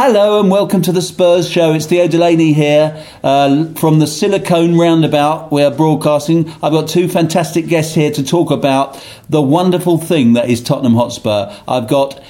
Hello and welcome to the Spurs Show. It's Theo Delaney here uh, from the Silicon Roundabout. We're broadcasting. I've got two fantastic guests here to talk about the wonderful thing that is Tottenham Hotspur. I've got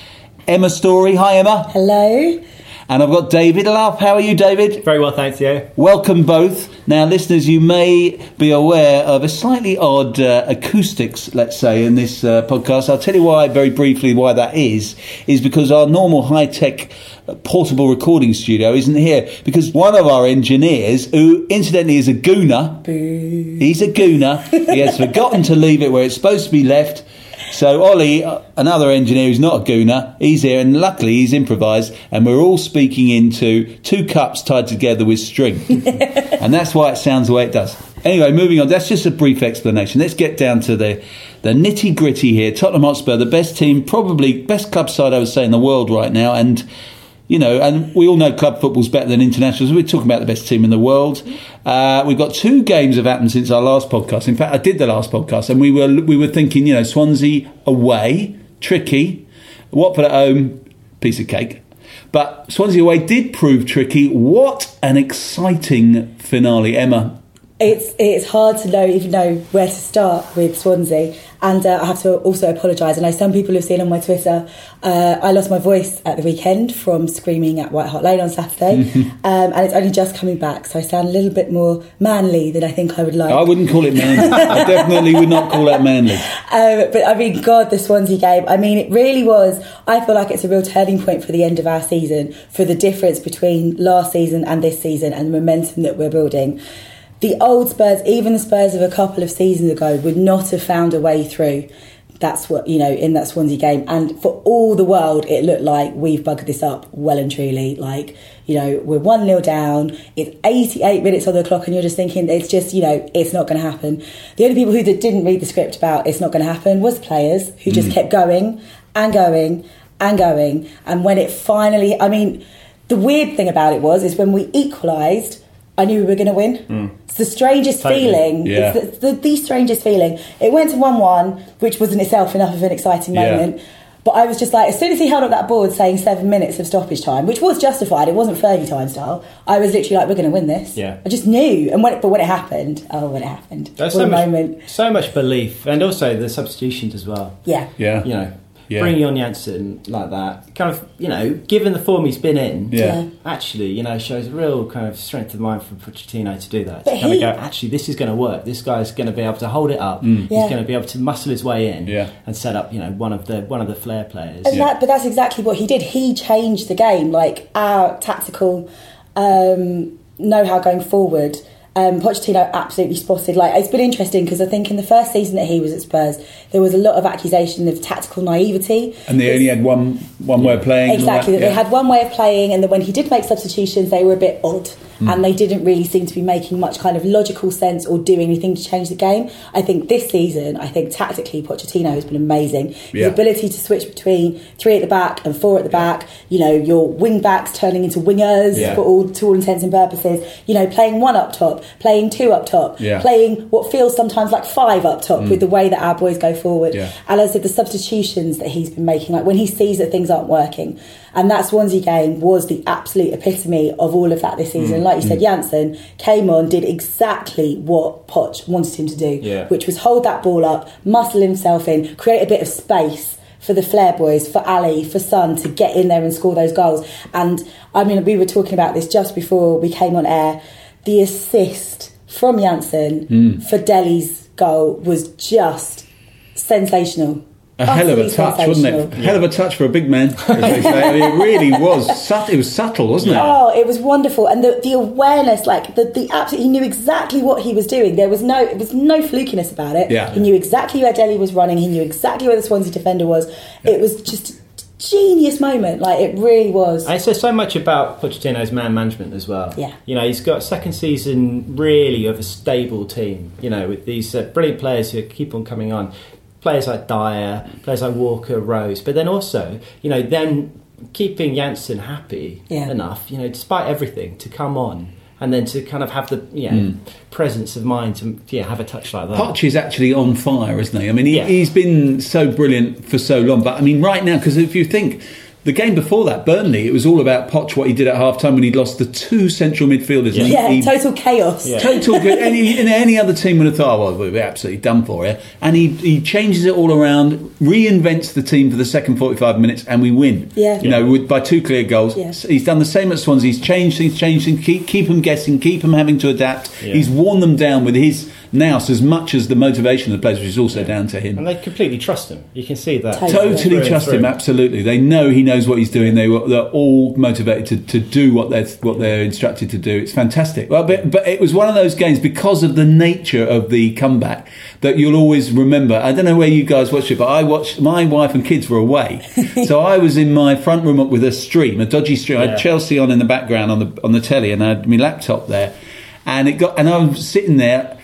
Emma Story. Hi, Emma. Hello. And I've got David Lough. How are you, David? Very well, thanks, Theo. Welcome both. Now, listeners, you may be aware of a slightly odd uh, acoustics, let's say, in this uh, podcast. I'll tell you why, very briefly, why that is. Is because our normal high tech portable recording studio isn't here because one of our engineers, who incidentally is a gooner, he's a gooner, he has forgotten to leave it where it's supposed to be left. So Oli, uh, another engineer who's not a gooner, he's here, and luckily he's improvised, and we're all speaking into two cups tied together with string, and that's why it sounds the way it does. Anyway, moving on. That's just a brief explanation. Let's get down to the the nitty gritty here. Tottenham Hotspur, the best team, probably best club side I would say in the world right now, and you know, and we all know club football's better than internationals. We're talking about the best team in the world. Uh, we've got two games have happened since our last podcast. In fact, I did the last podcast, and we were we were thinking, you know, Swansea away, tricky. Watford at home, piece of cake. But Swansea away did prove tricky. What an exciting finale, Emma. It's it's hard to know even know where to start with Swansea, and uh, I have to also apologise. I know some people have seen on my Twitter. Uh, I lost my voice at the weekend from screaming at White Hart Lane on Saturday, um, and it's only just coming back, so I sound a little bit more manly than I think I would like. I wouldn't call it manly. I definitely would not call that manly. Um, but I mean, God, the Swansea game. I mean, it really was. I feel like it's a real turning point for the end of our season, for the difference between last season and this season, and the momentum that we're building the old Spurs, even the Spurs of a couple of seasons ago, would not have found a way through. That's what, you know, in that Swansea game. And for all the world, it looked like we've bugged this up well and truly. Like, you know, we're 1 0 down, it's 88 minutes on the clock, and you're just thinking, it's just, you know, it's not going to happen. The only people who didn't read the script about it's not going to happen was players who just mm. kept going and going and going. And when it finally, I mean, the weird thing about it was, is when we equalised, I knew we were going to win. Mm. It's the strangest totally. feeling. Yeah. It's the, the, the, strangest feeling. It went to 1 1, which was in itself enough of an exciting moment. Yeah. But I was just like, as soon as he held up that board saying seven minutes of stoppage time, which was justified, it wasn't Fergie time style. I was literally like, we're going to win this. Yeah. I just knew. And when it, but when it happened, oh, when it happened, there's so much, moment. so much belief, and also the substitutions as well. Yeah. Yeah. You know, yeah. bringing on Janssen like that, kind of, you know, given the form he's been in, yeah. actually, you know, shows a real kind of strength of mind from Pochettino to do that. But to he, go, actually, this is going to work. This guy's going to be able to hold it up. Mm. Yeah. He's going to be able to muscle his way in yeah. and set up, you know, one of the one of the flair players. That, but that's exactly what he did. He changed the game, like our tactical um, know-how going forward um, Pochettino absolutely spotted. Like it's been interesting because I think in the first season that he was at Spurs, there was a lot of accusation of tactical naivety. And they only had one one way of playing. Exactly, that, yeah. they had one way of playing, and that when he did make substitutions, they were a bit odd. Mm. and they didn't really seem to be making much kind of logical sense or doing anything to change the game. I think this season, I think tactically, Pochettino has been amazing. His ability to switch between three at the back and four at the back, you know, your wing backs turning into wingers yeah. for all to all intents and purposes, you know, playing one up top, playing two up top, yeah. playing what feels sometimes like five up top mm. with the way that our boys go forward. Yeah. And as I said, the substitutions that he's been making, like when he sees that things aren't working, and that Swansea game was the absolute epitome of all of that this season. Mm. Like you said, mm. Janssen came on, did exactly what Poch wanted him to do, yeah. which was hold that ball up, muscle himself in, create a bit of space for the Flair boys, for Alli, for Son to get in there and score those goals. And I mean, we were talking about this just before we came on air. The assist from Janssen mm. for Dele's goal was just sensational a hell of a touch, wasn't it? A hell of a touch for a big man, as they say. I mean, it really was. It was subtle, wasn't it? Oh, it was wonderful, and the, the awareness, like the the absolute, he knew exactly what he was doing. There was no, it was no flukiness about it. Yeah. He knew exactly where Dele was running. He knew exactly where the Swansea defender was. Yeah. It was just a genius moment. Like it really was. And it says so much about Pochettino's man management as well. Yeah. You know, he's got second season really of a stable team. You know, with these uh, brilliant players who keep on coming on players like Dier, players like Walker, Rose, but then also, you know, then keeping Janssen happy yeah. enough, you know, despite everything, to come on and then to kind of have the yeah mm. presence of mind to yeah have a touch like that. Poch is actually on fire, isn't he? I mean, he, yeah. he's been so brilliant for so long, but I mean, right now, because if you think the game before that, Burnley, it was all about Poch, what he did at half time when he'd lost the two central midfielders. Yeah, yeah he, total chaos. Yeah. Total any, any other team would have thought, oh, well, we're absolutely done for it. And he, he changes it all around, reinvents the team for the second 45 minutes, and we win. Yeah. You know, with, by two clear goals. Yeah. He's done the same at Swansea. He's changed things, changed things, keep, keep them guessing, keep them having to adapt. Yeah. He's worn them down with his Nous as much as the motivation of the players, which is also down to him. And they completely trust him. You can see that. Totally, totally trust him, absolutely. They know he knows what he's doing. They were, they're all motivated to, to do what they're, what they're instructed to do. It's fantastic. Well, but, but it was one of those games because of the nature of the comeback that you'll always remember. I don't know where you guys watched it, but I watched, my wife and kids were away. so I was in my front room up with a stream, a dodgy stream. Yeah. I had Chelsea on in the background on the, on the telly and I had my laptop there. And it got, and I was sitting there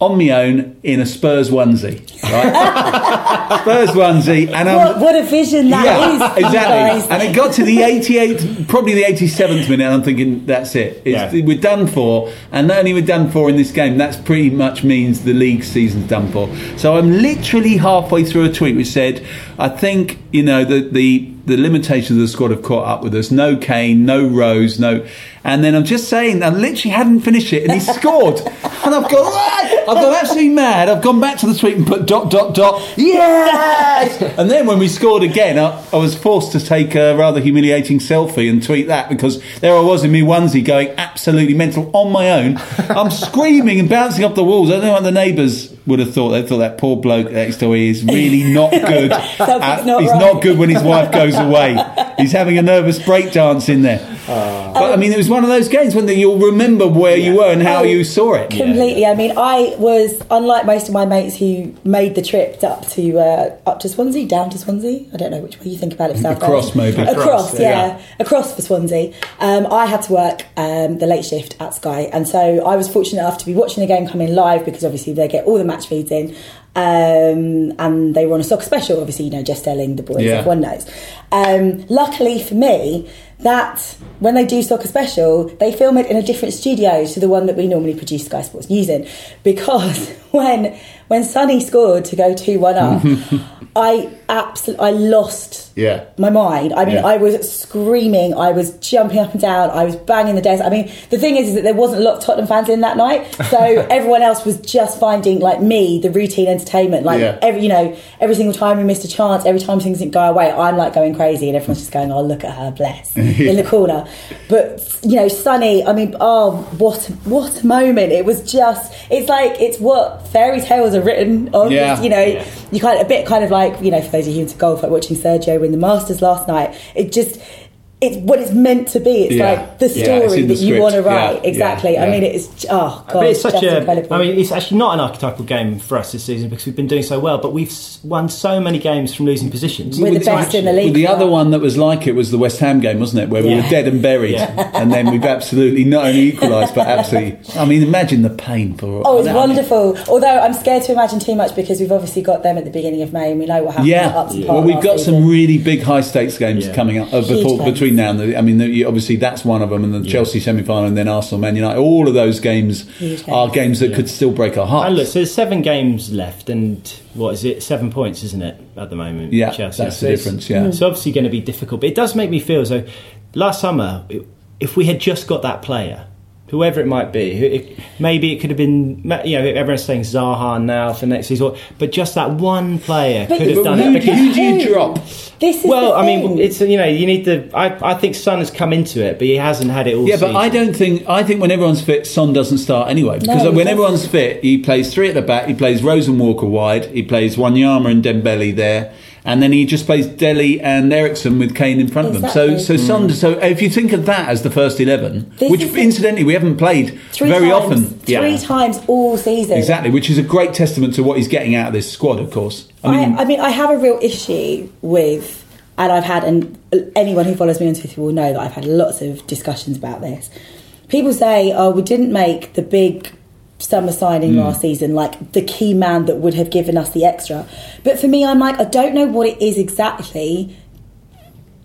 on my own in a Spurs onesie, right? Spurs onesie, and I'm, what, what a vision that yeah, is, exactly. And it got to the 88th, probably the 87th minute, and I'm thinking that's it. Yeah. We're done for, and not only we're done for in this game, that's pretty much means the league season's done for. So I'm literally halfway through a tweet which said, I think you know the the the limitations of the squad have caught up with us. No Kane, no Rose, no. And then I'm just saying, I literally hadn't finished it, and he scored, and I've gone, I've gone absolutely mad. I've gone back to the tweet and put dot dot dot, yes. and then when we scored again, I, I, was forced to take a rather humiliating selfie and tweet that because there I was in me onesie going absolutely mental on my own. I'm screaming and bouncing off the walls. I don't know what the neighbours would have thought. They thought that poor bloke next door is really not good. at, uh, not he's right. not good when his wife goes away. He's having a nervous breakdance in there. Uh, but I mean, it was one of those games when you'll remember where yeah. you were and how oh, you saw it. Completely. Yeah. I mean, I was unlike most of my mates who made the trip up to uh, up to Swansea, down to Swansea. I don't know which way you think about it. South across, maybe across, across yeah. yeah. across for Swansea. Um, I had to work um, the late shift at Sky, and so I was fortunate enough to be watching the game come in live because obviously they get all the match feeds in. Um, and they were on a soccer special, obviously, you know, just telling the boys, yeah. everyone knows. Um, luckily for me, that when they do soccer special, they film it in a different studio to the one that we normally produce Sky Sports News in. Because when when Sonny scored to go two one up, I absolutely I lost yeah. my mind. I mean, yeah. I was screaming, I was jumping up and down, I was banging the desk. I mean, the thing is, is that there wasn't a lot of Tottenham fans in that night, so everyone else was just finding like me the routine entertainment. Like yeah. every you know, every single time we missed a chance, every time things didn't go away, I'm like going crazy, and everyone's just going, "Oh, look at her, bless," in the corner. But you know, Sunny, I mean, oh, what what a moment! It was just, it's like it's what fairy tales are written on. Yeah. You know, you kind of a bit kind of like you know, for those of you into golf, like watching Sergio win the Masters last night. It just it's what it's meant to be. It's Yeah. like the story it's in the that you want to write. yeah, exactly. I mean, it's oh god, but it's such just a. incredible. I mean, it's actually not an archetypal game for us this season because we've been doing so well. But we've won so many games from losing positions. We're the So best in the league. Well, the other one that was like it was the West Ham game, wasn't it? Where we were dead and buried, Yeah. and then we've absolutely not only equalised but absolutely. I mean, imagine the pain for. Oh, it's I mean, wonderful. Although I'm scared to imagine too much because we've obviously got them at the beginning of May and we know what happens at Yeah, Upton Park well, we've got season. some really big high stakes games Yeah. coming up uh, before, games. Between now and the, I mean, the, obviously that's one of them, and the Chelsea semi final, and then Arsenal, Man United. All of those games are games that could still break our hearts. And look, so there's seven games left, and what is it? Seven points, isn't it, at the moment? Yeah, Chelsea. that's So the difference, yeah. it's obviously going to be difficult, but it does make me feel as though last summer, if we had just got that player, whoever it might be, who- if, maybe it could have been. You know, everyone's saying Zaha now for next season, but just that one player But could have you- done who, it. Because, who do you drop? This is well, I mean, it's you know, you need the. I, I think Son has come into it, but he hasn't had it all. Yeah, but I don't think. I think when everyone's fit, Son doesn't start anyway. Because he when doesn't. everyone's fit, he plays three at the back. He plays Rose and Walker wide. He plays Wanyama and Dembele there, and then he just plays Dele and Eriksen with Kane in front of them. So, so hmm. Son. So if you think of that as the first eleven, This which incidentally we haven't played three very times, often. Three times all season. Exactly, which is a great testament to what he's getting out of this squad, of course. I I mean, I, mean, I have a real issue with, and I've had, and anyone who follows me on Twitter will know that I've had lots of discussions about this. People say, "Oh, we didn't make the big summer signing Hmm. last season, like the key man that would have given us the extra." But for me, I'm like, I don't know what it is exactly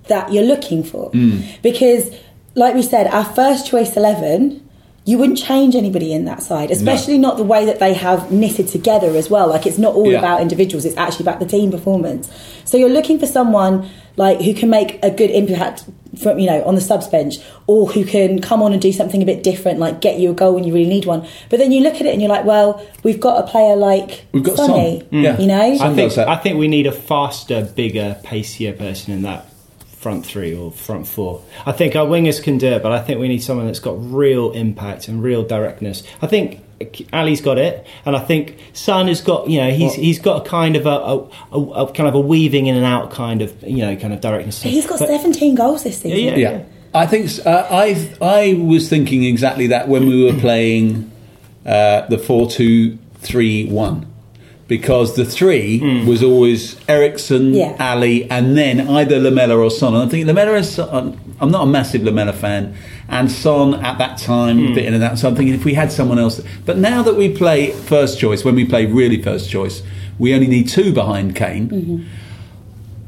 that you're looking for, Hmm. because, like we said, our first choice eleven. You wouldn't change anybody in that side, especially not the way that they have knitted together as well. Like it's not all Yeah. about individuals; it's actually about the team performance. So you're looking for someone like who can make a good impact from you know on the subs bench, or who can come on and do something a bit different, like get you a goal when you really need one. But then you look at it and you're like, well, we've got a player like We've got Sonny, Son. Yeah. you know. I think does. I think we need a faster, bigger, pacier person in that front three or front four. I think our wingers can do it, but I think we need someone that's got real impact and real directness. I think Alli's got it, and I think Son has got you know he's he's got a kind of a, a, a, a kind of a weaving in and out kind of you know kind of directness. He's got But- 17 goals this season. Yeah, yeah. I think uh, I I was thinking exactly that when we were playing uh, the four two three one. Because the three Hmm. was always Eriksen, Yeah. Alli, and then either Lamela or Son. And I think Lamela is. I'm not a massive Lamela fan, and Son at that time Hmm. bit in and out. So I'm thinking if we had someone else. But now that we play first choice, when we play really first choice, we only need two behind Kane. Mm-hmm.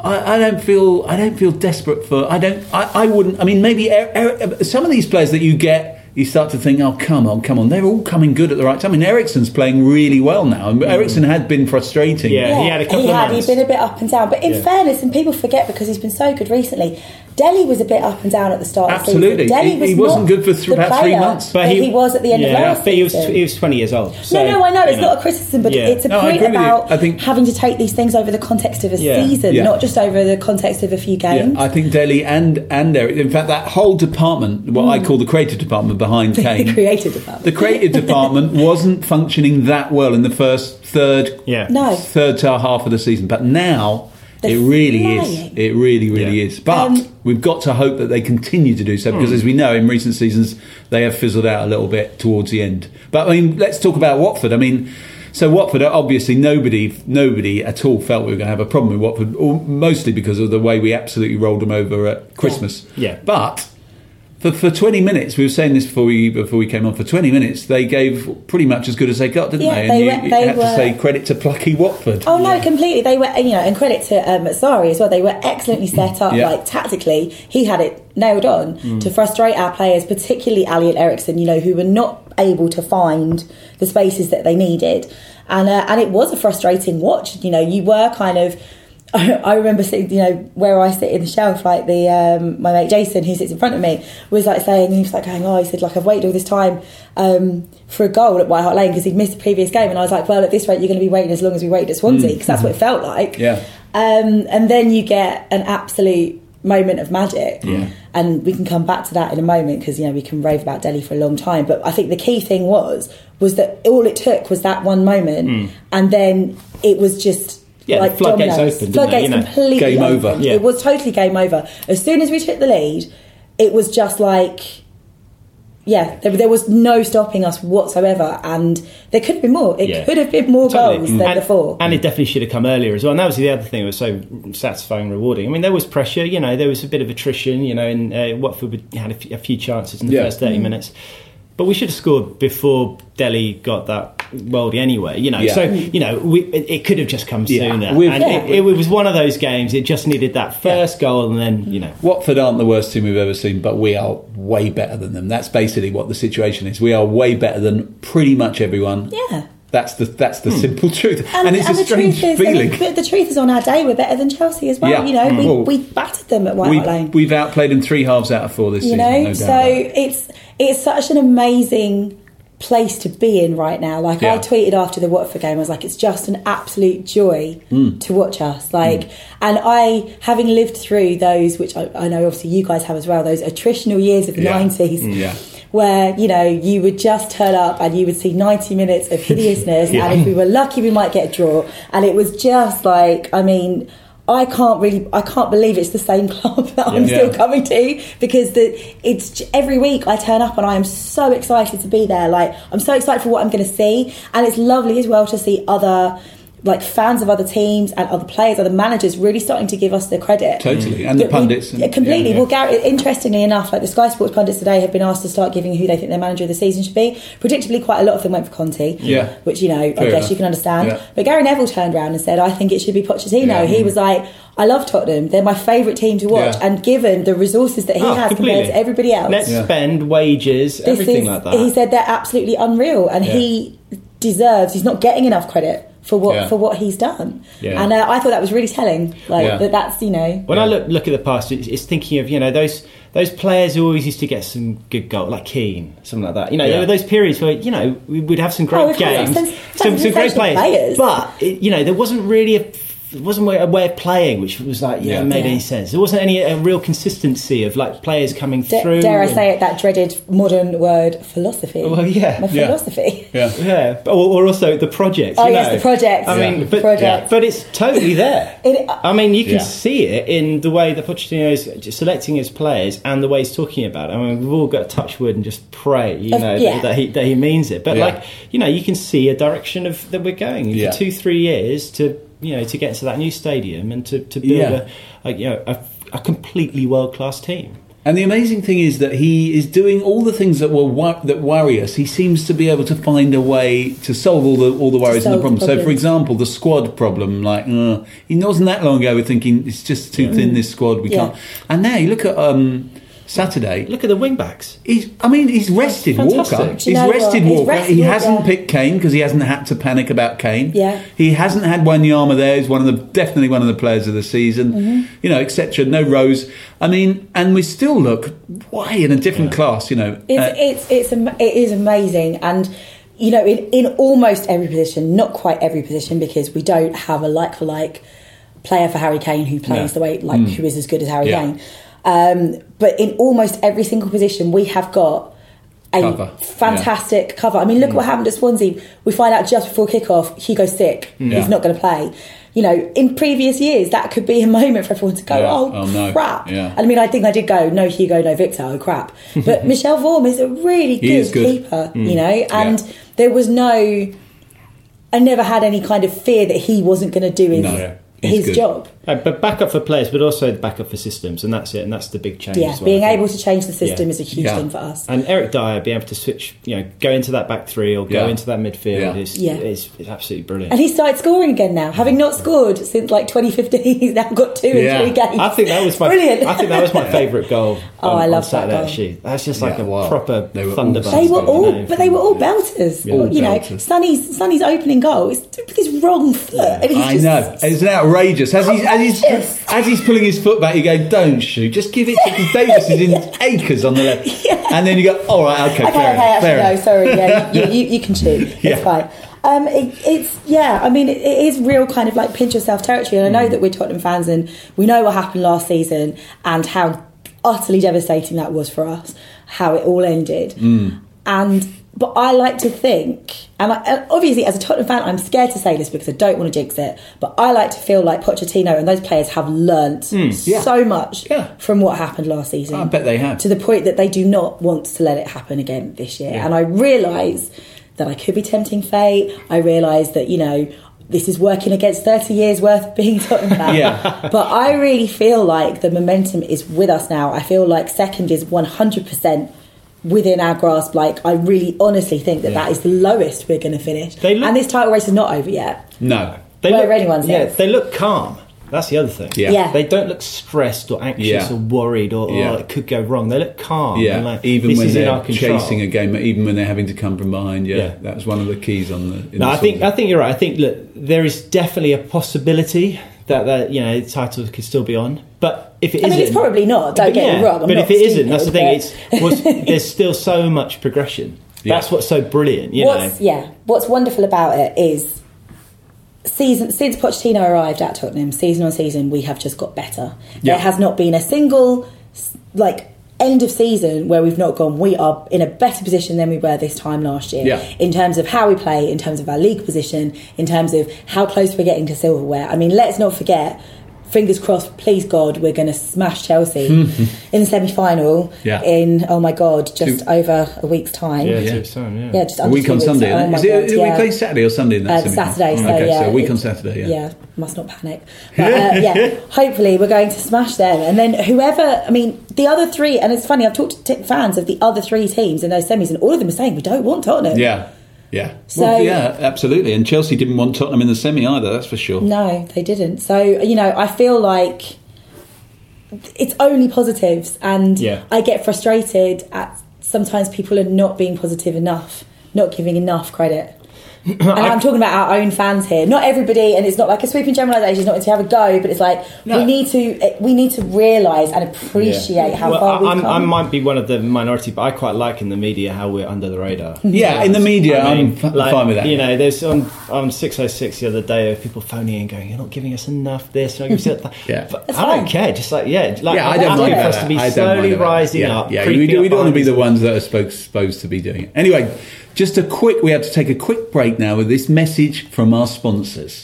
I, I don't feel I don't feel desperate for I don't I, I wouldn't I mean maybe Er- Er- some of these players that you get you start to think oh come on come on they're all coming good at the right time I mean Eriksen's playing really well now and Eriksen mm. had been frustrating Yeah. he had a couple he of had. He'd been a bit up and down. But in Yeah. fairness, and people forget because he's been so good recently, Dele was a bit up and down at the start Absolutely. of the season. Dele He- was he wasn't not good for th- the about three months. that he, was at the end yeah, of last but he was he was 20 years old. so, no, no, I know it's not a criticism, but Yeah. it's a No, point about I think- having to take these things over the context of a Yeah. season, not just over the context of a few games. Yeah, I think Dele and and Eric in fact that whole department what I hmm. call the creative department behind the Kane creative department. the creative department wasn't functioning that well in the first third Yeah. No. third to half of the season but now They're it really flying. is it really really Yeah. is but Um, we've got to hope that they continue to do so Hmm. because as we know in recent seasons they have fizzled out a little bit towards the end but I mean let's talk about Watford I mean so Watford, obviously, nobody, nobody at all felt we were going to have a problem with Watford, mostly because of the way we absolutely rolled them over at Christmas. Yeah. But for, for 20 minutes, we were saying this before we before we came on. For 20 minutes, they gave pretty much as good as they got, didn't Yeah, they? And they you, were- you they had were- to say credit to plucky Watford. Oh no, completely. They were, you know, and credit to um, Sari as well. They were excellently set up. Yeah. Like tactically, he had it nailed on to frustrate our players, particularly Alli and Eriksen. You know, who were not able to find the spaces that they needed, and uh, and it was a frustrating watch. You know, you were kind of. I remember sitting, you know, where I sit in the shelf, like the um, my mate Jason, who sits in front of me, was like saying, he was like going, oh, he said, like I've waited all this time um, for a goal at White Hart Lane because he'd missed the previous game, and I was like, well, at this rate, you're going to be waiting as long as we waited at Swansea because that's what it felt like. Yeah. Um, and then you get an absolute moment of magic. Yeah. And we can come back to that in a moment because you know we can rave about Dele for a long time. But I think the key thing was was that all it took was that one moment, and then it was just Yeah, like floodgates dominoes. opened, Floodgates you know? completely Game opened. over. Yeah. It was totally game over. As soon as we took the lead, it was just like, yeah, there, there was no stopping us whatsoever, and there could have been more. It Yeah. could have been more Totally. goals than and, before. And it definitely should have come earlier as well. And that was the other thing that was so satisfying and rewarding. I mean, there was pressure, you know, there was a bit of attrition, you know, and uh, Watford had a few, a few chances in the Yeah. first 30 minutes. But we should have scored before Dele got that worldie anyway, you know. Yeah. So, you know, we, it, it could have just come Yeah. sooner. We've- and Yeah. it, it was one of those games, it just needed that first goal and then, you know. Watford aren't the worst team we've ever seen, but we are way better than them. That's basically what the situation is. We are way better than pretty much everyone. Yeah. That's the that's Hmm. the simple truth, and, it's a the strange truth is, feeling. and the, the truth is, on our day, we're better than Chelsea as well. Yeah. You know, we, Well, we battered them at White we, Hart Lane. we've outplayed them three halves out of four this you season. know, no so about it's it's such an amazing place to be in right now. Like Yeah. I tweeted after the Watford game, I was like, it's just an absolute joy Mm. to watch us. Like, and I, having lived through those, which I, I know obviously you guys have as well, those attritional years of the Yeah. nineties. Mm. Yeah. Where you know you would just turn up and you would see ninety minutes of hideousness, and if we were lucky, we might get a draw. And it was just like, I mean, I can't really, I can't believe it's the same club that I'm Yeah. still coming to because the it's every week I turn up and I am so excited to be there. Like I'm so excited for what I'm going to see, and it's lovely as well to see other like fans of other teams and other players, other managers really starting to give us the credit. Totally. And the That we- pundits and- yeah, completely. yeah, yeah. Well, Gary, interestingly enough, like the Sky Sports pundits today have been asked to start giving who they think their manager of the season should be. Predictably, quite a lot of them went for Conte. Yeah. Which you know, I guess enough. you can understand. Yeah. But Gary Neville turned around and said, "I think it should be Pochettino." Yeah. He was like, "I love Tottenham. They're my favourite team to watch." Yeah. And given the resources that he Oh, has completely. compared to everybody else, Let's Yeah. spend wages, this everything is, like that. He said they're absolutely unreal, and Yeah. he deserves. He's not getting enough credit for what Yeah. for what he's done. Yeah. And uh, I thought that was really telling. Like Yeah. that. That's you know. When I look look at the past, it's, it's thinking of you know those those players who always used to get some good goals, like Keane, something like that. You know, Yeah. there were those periods where you know we would have some great Oh, games, some- some, some great players, players. but it, you know there wasn't really a there wasn't a way of playing which was like yeah, Yeah. made Yeah. any sense. There wasn't any a real consistency of like players coming Da- through. dare I say it? That dreaded modern word, philosophy. Well, yeah. my Yeah. philosophy. Yeah. Yeah, or, or also the project. Oh, you yes, know. the project. I Yeah. mean, but, Project. but it's totally there. It- uh, I mean, you can Yeah. see it in the way that Pochettino is selecting his players and the way he's talking about it. I mean, we've all got to touch wood and just pray, you Of- know, yeah. that, that he that he means it. But Yeah. like, you know, you can see a direction of that we're going Yeah. for two, three years to you know to get to that new stadium and to, to build Yeah. a, a you know a, a completely world class team. And the amazing thing is that he is doing all the things that will wor- that worry us. He seems to be able to find a way to solve all the all the worries and the solve the problems. So, for example, the squad problem. Like, uh, he wasn't that long ago. We're thinking it's just too thin. This squad, we Yeah. can't. And now you look at um, Saturday. Look at the wing backs. He's, I mean, he's rested Fantastic. Walker. He's you know what? rested He's Walker. rested he hasn't picked Kane because he hasn't had to panic about Kane. Yeah. He hasn't had Wanyama there. He's one of the definitely one of the players of the season. Mm-hmm. You know, etc. No Rose. I mean, and we still look way in a different class. You know, It's, Uh, it's, it's, it is amazing. And, you know, in, in almost every position, not quite every position, because we don't have a like for like player for Harry Kane who plays No. the way, like, who is as good as Harry Yeah. Kane. Um, but in almost every single position, we have got a Cover. fantastic cover. I mean, look mm. what happened at Swansea. We find out just before kickoff, Hugo's sick. Mm. Yeah. He's not going to play. You know, in previous years, that could be a moment for everyone to go, Yeah. oh, Oh, no. crap. Yeah. I mean, I think I did go, no Hugo, no Victor, oh crap. But Michel Vorm is a really good, good. keeper, you mm. know, and Yeah. there was no, I never had any kind of fear that he wasn't going to do his, No, his good. job. Uh, but backup for players, but also backup for systems, and that's it. And that's the big change. Yeah, as well, being able to change the system Yeah. is a huge Yeah. thing for us. And Eric Dier being able to switch, you know, go into that back three or go Yeah. into that midfield Yeah. is, Yeah. is is absolutely brilliant. And he started scoring again now, having not scored since like 2015. He's now got two Yeah. in three games. I think that was my brilliant. I think that was my favourite goal. Oh, on, I on love that goal. Actually, that's just like Yeah, a wow. proper They thunderbolt. They were all, you know, but they were all from- belters. All you know, belters. Sonny's Sonny's opening goal is with his wrong foot. And he's I just, know it's outrageous. As he's as he's, as he's pulling his foot back, you go, "Don't shoot, just give it to because Davies is in acres on the left." Yeah. And then you go, "All right, okay, Okay, fair okay, enough, actually, fair no, sorry. Yeah, you, you, you can shoot. It's Yeah. fine. Um, it, it's yeah. I mean, it, it is real kind of like pinch yourself territory. And I Mm. know that we're Tottenham fans, and we know what happened last season and how utterly devastating that was for us. How it all ended, Mm. and but I like to think, and, I, and obviously as a Tottenham fan, I'm scared to say this because I don't want to jinx it. But I like to feel like Pochettino and those players have learnt hmm, yeah. so much Yeah. from what happened last season. I bet they have. to the point that they do not want to let it happen again this year. And I realise that I could be tempting fate. I realise that you know. This is working against 30 years worth of being Tottenham fan. Yeah. But I really feel like the momentum is with us now. I feel like second is 100% within our grasp. Like, I really honestly think that that is the lowest we're going to finish. They look- and this title race is not over yet. No. They Where anyone yeah, they look calm. That's the other thing. Yeah. Yeah. They don't look stressed or anxious Yeah. or worried or, or Yeah. it could go wrong. They look calm. Yeah, and like, even this when is in our they're chasing a game, even when they're having to come from behind. Yeah, Yeah. that was one of the keys on the. in No, the I think I think you're right. I think look, there is definitely a possibility that that you know the title could still be on, but if it I mean, it's probably not, don't But get me wrong, I'm but not if it isn't, that's the thing. It's was, there's still so much progression. That's what's so brilliant. You what's, know, Yeah, what's wonderful about it is season since Pochettino arrived at Tottenham, season on season, we have just got better. Yeah. There has not been a single like end of season where we've not gone. We are in a better position than we were this time last year Yeah. in terms of how we play, in terms of our league position, in terms of how close we're getting to silverware. I mean, let's not forget. Fingers crossed, please God, we're going to smash Chelsea in the semi final Yeah. in, oh my God, just Two- over a week's time. yeah, Yeah. yeah. Time, yeah. Yeah, just a week on weeks. Sunday. Oh isn't it? my God, yeah. we play Saturday or Sunday in that Uh, semi-final? Saturday, so okay, yeah, so a week it- on Saturday. Yeah. Yeah, must not panic. But uh, yeah, hopefully we're going to smash them. And then whoever, I mean, the other three, and it's funny, I've talked to t- fans of the other three teams in those semis, and all of them are saying we don't want Tottenham. Yeah, yeah. So- well, yeah, absolutely. And Chelsea didn't want Tottenham in the semi either. That's for sure. No, they didn't. So, you know, I feel like it's only positives, and Yeah. I get frustrated at sometimes people are not being positive enough, not giving enough credit. And I'm talking about our own fans here. Not everybody, and it's not like a sweeping generalisation. It's not to have a go, but it's like No. we need to eh, we need to realise and appreciate how Well, far we've I, I'm, come. I might be one of the minority, but I quite like in the media how we're under the radar. Yeah, in the media, I'm f- fine with that. You know, there's on on 606 the other day of people phoning in going, "You're not giving us enough this, you're not giving us that." Yeah. but That's I don't fine. care. Just like yeah, like yeah, I I'm don't happy mind for about us that. to be I don't slowly mind rising yeah, up. Yeah, we, do, we don't want to be the ones that are supposed, supposed to be doing it. Anyway, just a quick. We have to take a quick break now with this message from our sponsors.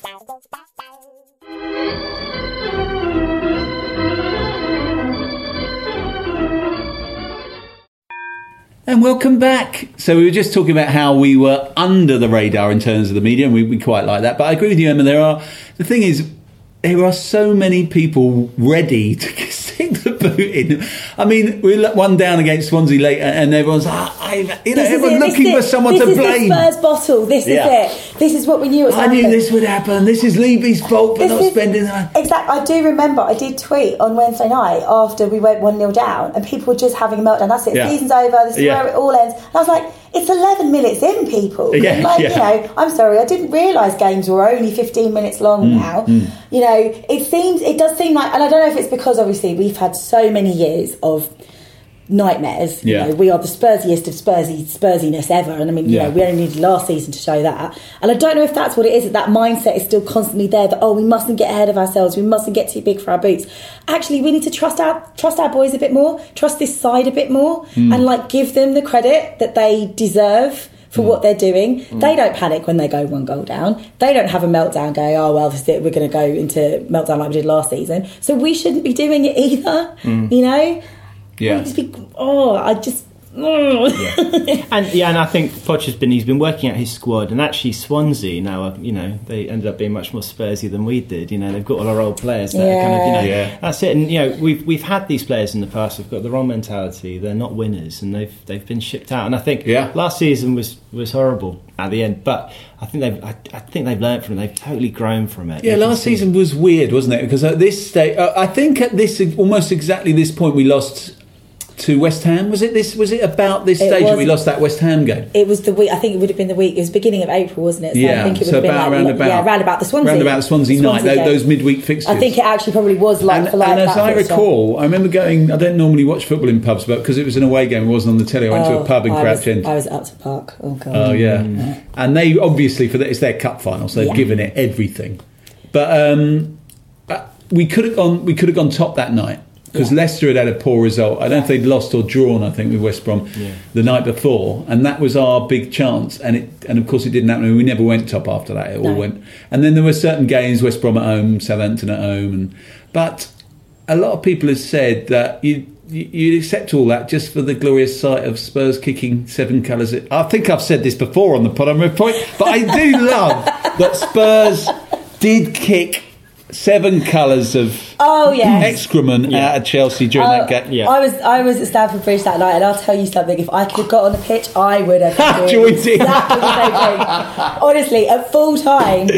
And welcome back. So we were just talking about how we were under the radar in terms of the media, and we, we quite like that. But I agree with you, Emma. There are the thing is there are so many people ready to stick the boot in. I mean, we let one down against Swansea later, and everyone's ah, I, you know, This is everyone's this looking is for someone this to is blame. The Spurs bottle. This Yeah. is it. This is what we knew was I knew this would happen. This is Levy's fault for This not is- spending. The- Exactly. I do remember I did tweet on Wednesday night after we went 1 0 down and people were just having a meltdown. That's it. Yeah. Season's over. This is Yeah. where it all ends. And I was like, it's 11 minutes in, people. Yeah, like, yeah. you know, I'm sorry, I didn't realise games were only 15 minutes long Mm, now. You know, it seems, it does seem like, and I don't know if it's because obviously we've had so many years of nightmares. Yeah. You know, we are the Spursiest of Spursy Spursiness ever, and I mean, you Yeah. know, we only needed last season to show that. And I don't know if that's what it is. That that mindset is still constantly there. That oh, we mustn't get ahead of ourselves. We mustn't get too big for our boots. Actually, we need to trust our trust our boys a bit more. Trust this side a bit more, Hmm. and like give them the credit that they deserve. For hmm. what they're doing, hmm. they don't panic when they go one goal down. They don't have a meltdown, going, "Oh well, this is it. we're going to go into meltdown like we did last season." So we shouldn't be doing it either. Hmm. You know. Yeah. Be, oh, I just and yeah, and I think Poch has been he's been working out his squad, and actually Swansea now, are, you know, they ended up being much more Spursy than we did. You know, they've got all our old players that are kind of, you know, Yeah. that's it. And you know, we've we've had these players in the past who've got the wrong mentality. They're not winners, and they've they've been shipped out. And I think Yeah. last season was was horrible at the end, but I think they've I, I think they've learned from it. They've totally grown from it. Yeah, You last season was weird, wasn't it? Because at this stage, uh, I think at this almost exactly this point, we lost to West Ham. Was it this? Was it about this It stage that we lost that West Ham game? It was the week. I think it would have been the week. It was beginning of April, wasn't it? So yeah, I think it would so have been about like, round about yeah, round about the Swansea, round about the Swansea, night, tho- game. those midweek fixtures. I think it actually probably was like and, for like. and as I recall, I remember going. I don't normally watch football in pubs, but because it was an away game, it wasn't on the telly. I went to a Oh, pub in I Crouch was, End. I was at Upton Park. Oh god. Oh yeah, and they obviously for the, it's their cup final, so they've Yeah. given it everything. But um, uh, we could have gone. We could have gone top that night because Leicester had had a poor result. I don't know if they'd lost or drawn. I think with West Brom the night before, and that was our big chance. And it and of course it didn't happen. We never went top after that. It all went. And then there were certain games: West Brom at home, Southampton at home, and but a lot of people have said that you. you- You'd accept all that just for the glorious sight of Spurs kicking seven colours. I think I've said this before on the pod. I'm a point, but I do love that Spurs did kick seven colours of Oh, yes. excrement out of Chelsea during Oh, that game. I was I was at Stamford Bridge that night, and I'll tell you something. If I could have got on the pitch, I would have been doing Joined in. exactly the same. Honestly, at full time,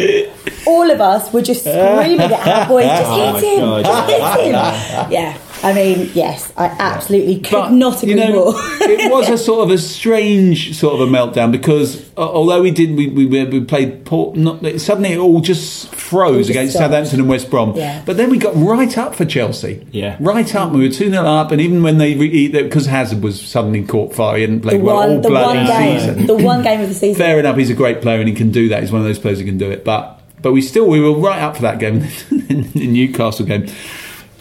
all of us were just screaming at our boys, "Just Oh hit him! Oh God. Just hit him!" Yeah, I mean, yes, I absolutely could But, not agree you know, more. it was a sort of a strange sort of a meltdown because uh, although we did, we, we, we played Port, not, suddenly it all just froze just against stopped. Southampton and West Brom. Yeah. But then we got right up for Chelsea. Yeah. Right up. We were 2 0 up, and even when they, because Hazard was suddenly caught fire, he hadn't the played well all one, the bloody one game, season. the one game of the season. Fair enough, he's a great player and he can do that. He's one of those players who can do it. But but we still we were right up for that game. the Newcastle game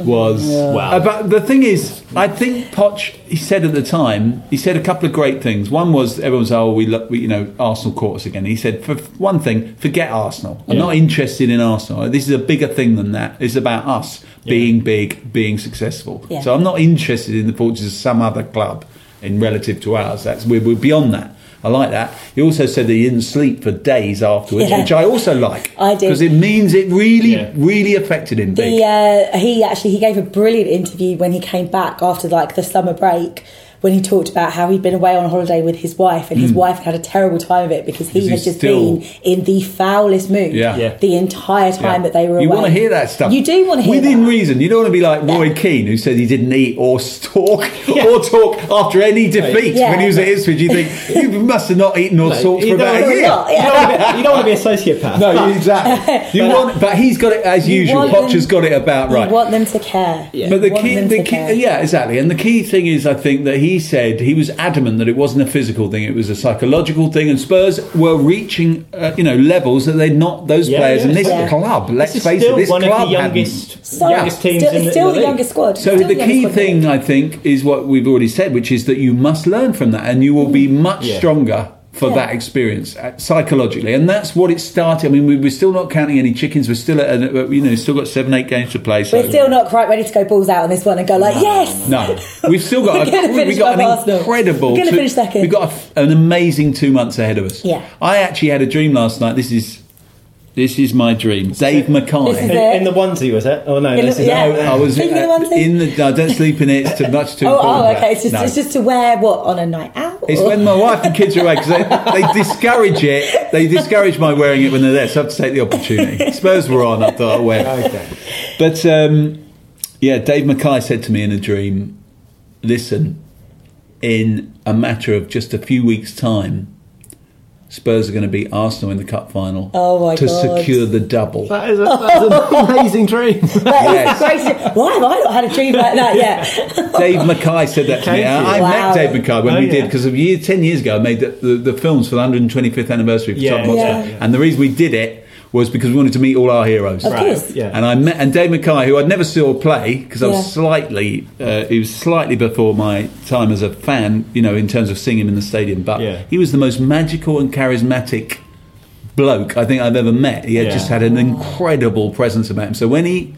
was Wow. Uh, but the thing is, I think Poch he said at the time he said a couple of great things. One was everyone's oh we, look, we you know Arsenal caught us again. He said for one thing, forget Arsenal. I'm Yeah. not interested in Arsenal. This is a bigger thing than that. It's about us being big, being successful. Yeah. So I'm not interested in the fortunes of some other club in relative to ours. That's we're, we're beyond that. I like that. He also said that he didn't sleep for days afterwards, Yeah. which I also like. I do. because it means it really, Yeah. really affected him. Big. The, uh, he actually he gave a brilliant interview when he came back after like the summer break when he talked about how he'd been away on holiday with his wife and his hmm. wife had had a terrible time of it because he Because had just still- been in the foulest mood Yeah. Yeah. the entire time Yeah. that they were away. You away. want to hear that stuff. You do want to hear within that. reason. You don't want to be like Roy Keane, who said he didn't eat or talk or talk after any defeat Yeah. when he was at Ipswich. You think you must have not eaten or No, talked for about a year. Not, yeah. You don't want to be- you don't want to be a sociopath. No, you- exactly. You uh, want, but he's got it as usual. Potcher's got it about You right. want them to care. Yeah. But the key, the key care. yeah, exactly. And the key thing is, I think that he said he was adamant that it wasn't a physical thing; it was a psychological thing. And Spurs were reaching, uh, you know, levels that they'd not those Yeah, players yeah, in this yeah. club. Let's This is face still it, this one club of the youngest, So, youngest teams still, in the, still in the, the, league. youngest squad. So Still the key squad thing, league. I think, is what we've already said, which is that you must learn from that, and you will be much Yeah. stronger for Yeah. that experience uh, psychologically, and that's what it started. I mean, we, we're still not counting any chickens. We're still, at, uh, you know, still got seven, eight games to play. So We're still not quite ready to go balls out on this one and go like, yes. No, we've still got We're gonna a, finish we've got an Arsenal. incredible. We're going to finish second. We've got a an amazing two months ahead of us. Yeah. I actually had a dream last night. This is this is my dream. Dave Mackay. This is In, it. in the onesie, was it? Oh no, In this the- is yeah. I was in the uh, onesie? in the. No, don't sleep in it. It's too much too. Oh, important. oh, okay. It's just, No. it's just to wear what on a night out. It's when my wife and kids are away because they, they discourage it. They discourage my wearing it when they're there, so I have to take the opportunity. Spurs were on, I thought I'd wear. it. Okay. But um, yeah, Dave Mackay said to me in a dream, "Listen, in a matter of just a few weeks' time, Spurs are going to beat Arsenal in the cup final Oh my to God. secure the double." That is, a, that's an amazing dream. That is Yes. crazy. Why have I not had a dream like that yet? Dave Mackay said that to me. Thank I, I. Wow. met Dave Mackay when Oh, we yeah. did because of year, ten years ago. I made the, the, the films for the 125th anniversary for Yeah, Tottenham Hotspur. yeah. and the reason we did it was because we wanted to meet all our heroes. Of course. Yeah. And I met and Dave Mackay, who I'd never saw play because I was Yeah. slightly, uh, he was slightly before my time as a fan, you know, in terms of seeing him in the stadium. But Yeah. he was the most magical and charismatic bloke I think I've ever met. He had Yeah. just had an incredible presence about him. So when he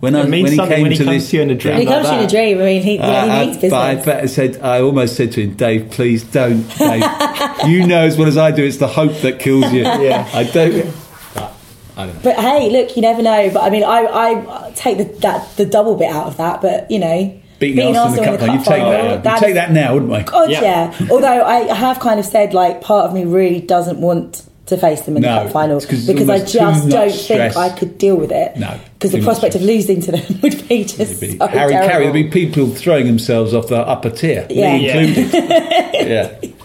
when I when he came when he to comes this, to you in a dream When he like comes to you in a dream, I mean, he, yeah, he I, I, business. but I said I almost said to him, Dave, please don't. Dave. you know as well as I do, it's the hope that kills you. Yeah. I don't. But hey, look, you never know. But I mean, I, I take the, that the double bit out of that. But you know, Beating Arsenal in the cup, you take final, that. You that's- take that now, wouldn't we? God, Yeah. yeah. Although I have kind of said, like, part of me really doesn't want to face them in No, the cup final it's 'cause it's because I just don't stress. think I could deal with it. No, because the prospect of losing to them would be just Be so Harry terrible. Carey, there'd be people throwing themselves off the upper tier, Yeah. me included. yeah.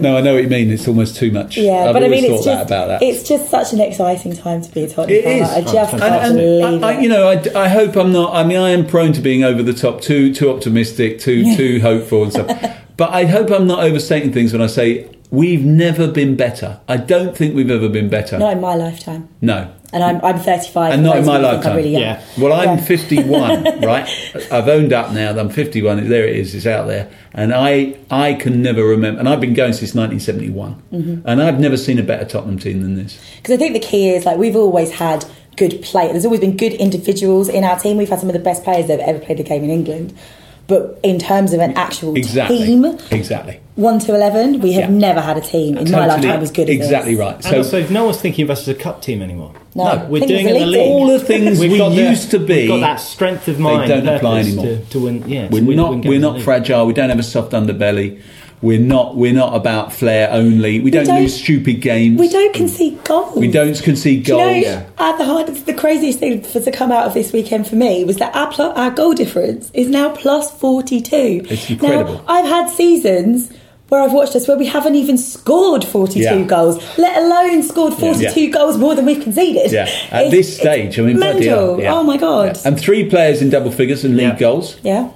no, I know what you mean. It's almost too much. Um, Yeah, I've but I mean, it's just about that. it's just such an exciting time to be a Tottenham It fan. I just And- can't and believe I, it. I, you know, I, I hope I'm not. I mean, I am prone to being over the top, too too optimistic, too too hopeful and stuff. But I hope I'm not overstating things when I say we've never been better. I don't think we've ever been better. Not in my lifetime. No. And I'm, I'm 35. And not in my who I'm lifetime. really young. Yeah. Well, I'm Yeah. 51, right? I've owned up now that I'm 51. There it is. It's out there, and I I can never remember. And I've been going since 1971, Mm-hmm. and I've never seen a better Tottenham team than this. Because I think the key is like we've always had good play. There's always been good individuals in our team. We've had some of the best players that have ever played the game in England. But in terms of an actual Exactly. team, Exactly. One to eleven, we have Yeah. never had a team in my lifetime as good as exactly this. right. And So also, no one's thinking of us as a cup team anymore. No, No, We're doing it in the league. all the things We've we got the- used to be, We've got that strength of mind. They don't apply anymore. To, to win, yeah. to we're win- not win we're not fragile. We don't have a soft underbelly. We're not we're not about flair only. We don't, don't- lose stupid games. We don't concede goals. We don't concede Do you goals. know, at the hardest, the craziest thing for to come out of this weekend for me was that our, pl- our goal difference is now plus 42. It's incredible. Now, I've had seasons where I've watched us where we haven't even scored 42 Yeah. goals, let alone scored 42 Yeah. goals more than we've conceded. Yeah, at It's- this stage, I mean, bloody mental. hell, oh yeah. Oh my God. Yeah. And three players in double figures and league Yeah. goals. Yeah.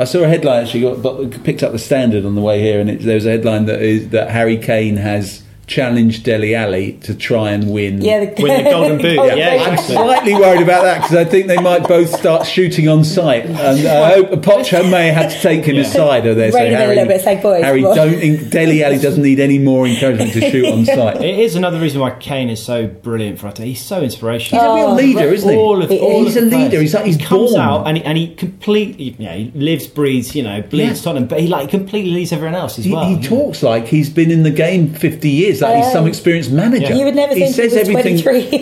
I saw a headline actually got but picked up the standard on the way here, and it, there was a headline that is that Harry Kane has challenged Dele Alli to try and win. Yeah, the, Win the Golden Boot, Golden yeah, I'm slightly worried about that because I think they might both start shooting on sight, and I hope Pocho may have to take him aside. Or there, Rein him a Harry, little bit, say, "Boys, Harry, come on." don't. Dele Alli doesn't need any more encouragement to shoot on sight. It is another reason why Kane is so brilliant for us. He's so inspirational. He's a real oh, leader, isn't he? All of, He all is. of He's a leader. players. He's like- he's he comes born. out and he, and he completely, you know, he lives, breathes, you know, bleeds Yeah. Tottenham, but he like completely leaves everyone else as He, well. he you know. talks like he's been in the game 50 years, like he's some experienced manager. You would never he think says was everything.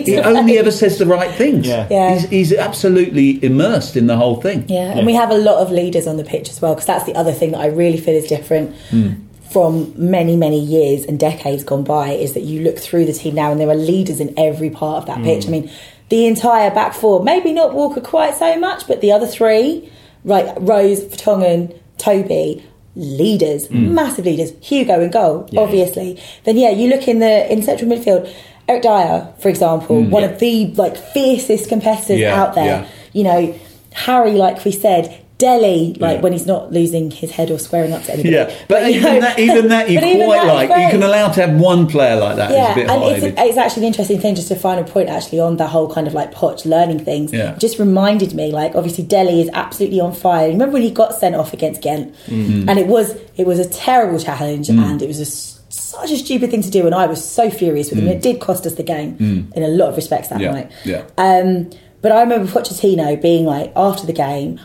He only ever says the right things. Yeah. Yeah. He's, he's absolutely immersed in the whole thing. Yeah, and we have a lot of leaders on the pitch as well, because that's the other thing that I really feel is different hmm. from many, many years and decades gone by. Is that you look through the team now, and there are leaders in every part of that pitch. Hmm. I mean, the entire back four, maybe not Walker quite so much, but the other three, right, Rose, Vertonghen, Toby. Leaders, mm. massive leaders. Hugo and goal, obviously. Then yeah, you look in the in central midfield. Eric Dier, for example, mm. one of the like fiercest competitors Yeah, out there yeah. you know, Harry, like we said, Dele, like Yeah. when he's not losing his head or squaring up to anybody. Yeah, but, you even know, that, even that you but quite that like. You can allow to have one player like that. Yeah, It's a and high. it's, it's actually an interesting thing. Just a final point, actually, on the whole kind of like Poch learning things. Yeah. Just reminded me, like obviously Dele is absolutely on fire. Remember when he got sent off against Ghent, Mm-hmm. and it was it was a terrible challenge, Mm. and it was a such a stupid thing to do, and I was so furious with him. It did cost us the game in a lot of respects that Mm. Yeah, night. yeah. Um, but I remember Pochettino being like after the game,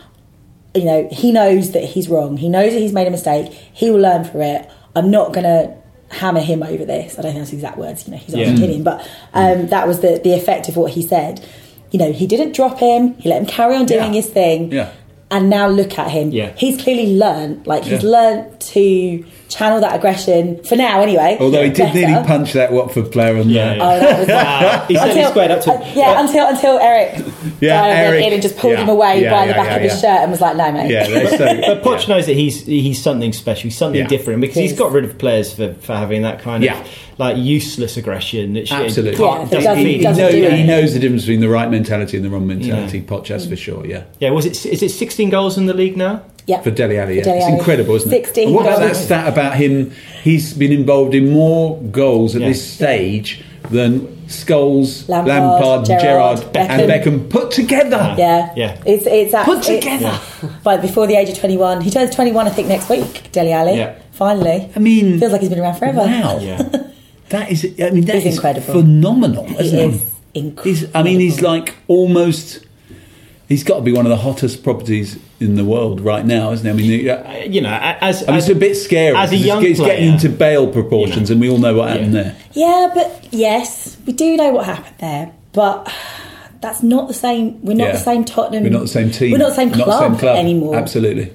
you know, he knows that he's wrong. He knows that he's made a mistake. He will learn from it. I'm not going to hammer him over this. I don't think that's the exact words. You know, he's Yeah. Argentinian, but um, that was the the effect of what he said. You know, he didn't drop him. He let him carry on doing Yeah. his thing. Yeah. And now look at him. Yeah. He's clearly learned. Like he's learned to channel that aggression for now, anyway. Although he did better. nearly punch that Watford player on Yeah, the. yeah. Oh, that was Wow. he said squared up to uh, yeah, until until Eric Yeah, Dier Eric. went in and just pulled Yeah, him away yeah, by the back yeah, of his shirt and was like, "No, mate." Yeah, so. But Poch knows that he's he's something special. He's something Yeah. different because he's Yes. got rid of players for, for having that kind Yeah. of like useless aggression. That Absolutely. Yeah, doesn't doesn't- he, doesn't know- do he knows the difference between the right mentality and the wrong mentality. Yeah. Poch, that's for sure. Yeah. Yeah, was it? Is it 16 goals in the league now? Yeah. For Dele Alli, yeah. Dele it's incredible, isn't it? 16 And what about that goals. stat about him? He's been involved in more goals at Yeah. this stage than Scholes, Lampard, Lampard, Gerrard, Gerrard, and Beckham put together. Yeah, Yeah. It's it's that, Put it's- together. But before the age of twenty one, he turns twenty one, I think, next week. Dele Alli. Yeah. Finally. I mean, feels like he's been around forever. Wow, Yeah. that is. I mean, that He's is incredible. phenomenal, He isn't is it? incredible. He's, I mean, he's like almost. He's got to be one of the hottest properties in the world right now, isn't he? I mean, uh, uh, you know, as, I mean, as it's a bit scary. as a because young it's, it's getting into Bale proportions, and we all know what happened there. Yeah, but yes, we do know what happened there, but that's not the same. We're not Yeah. the same Tottenham. We're not the same team. We're not the same club, not the same club. anymore Absolutely.